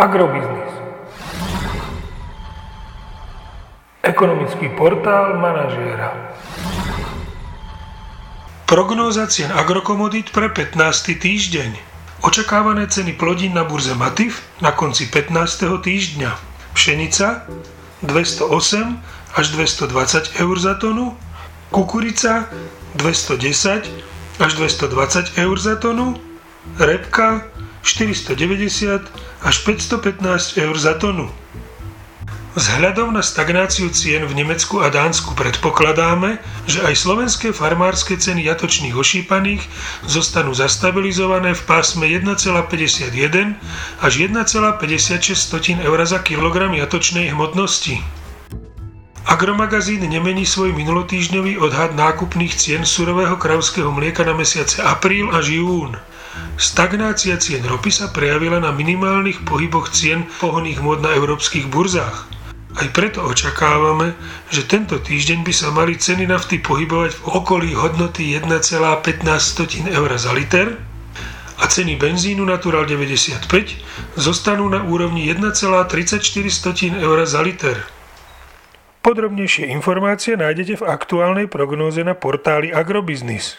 Agrobiznis. Ekonomický portál manažéra. Prognóza cien agrokomodít pre 15. týždeň. Očakávané ceny plodín na burze Matif na konci 15. týždňa. Pšenica 208 až 220 eur za tonu, kukurica 210 až 220 eur za tonu, repka 490 až 515 eur za tonu. Vzhľadom na stagnáciu cien v Nemecku a Dánsku predpokladáme, že aj slovenské farmárske ceny jatočných ošípaných zostanú zastabilizované v pásme 1,51 až 1,56 eur za kilogram jatočnej hmotnosti. Agromagazín nemení svoj minulotýždňový odhad nákupných cien surového kravského mlieka na mesiace apríl až jún. Stagnácia cien ropy sa prejavila na minimálnych pohyboch cien pohoných môd na európskych burzách. Aj preto očakávame, že tento týždeň by sa mali ceny nafty pohybovať v okolí hodnoty 1,15 eur za liter a ceny benzínu Natural 95 zostanú na úrovni 1,34 eur za liter. Podrobnejšie informácie nájdete v aktuálnej prognóze na portáli Agrobiznis.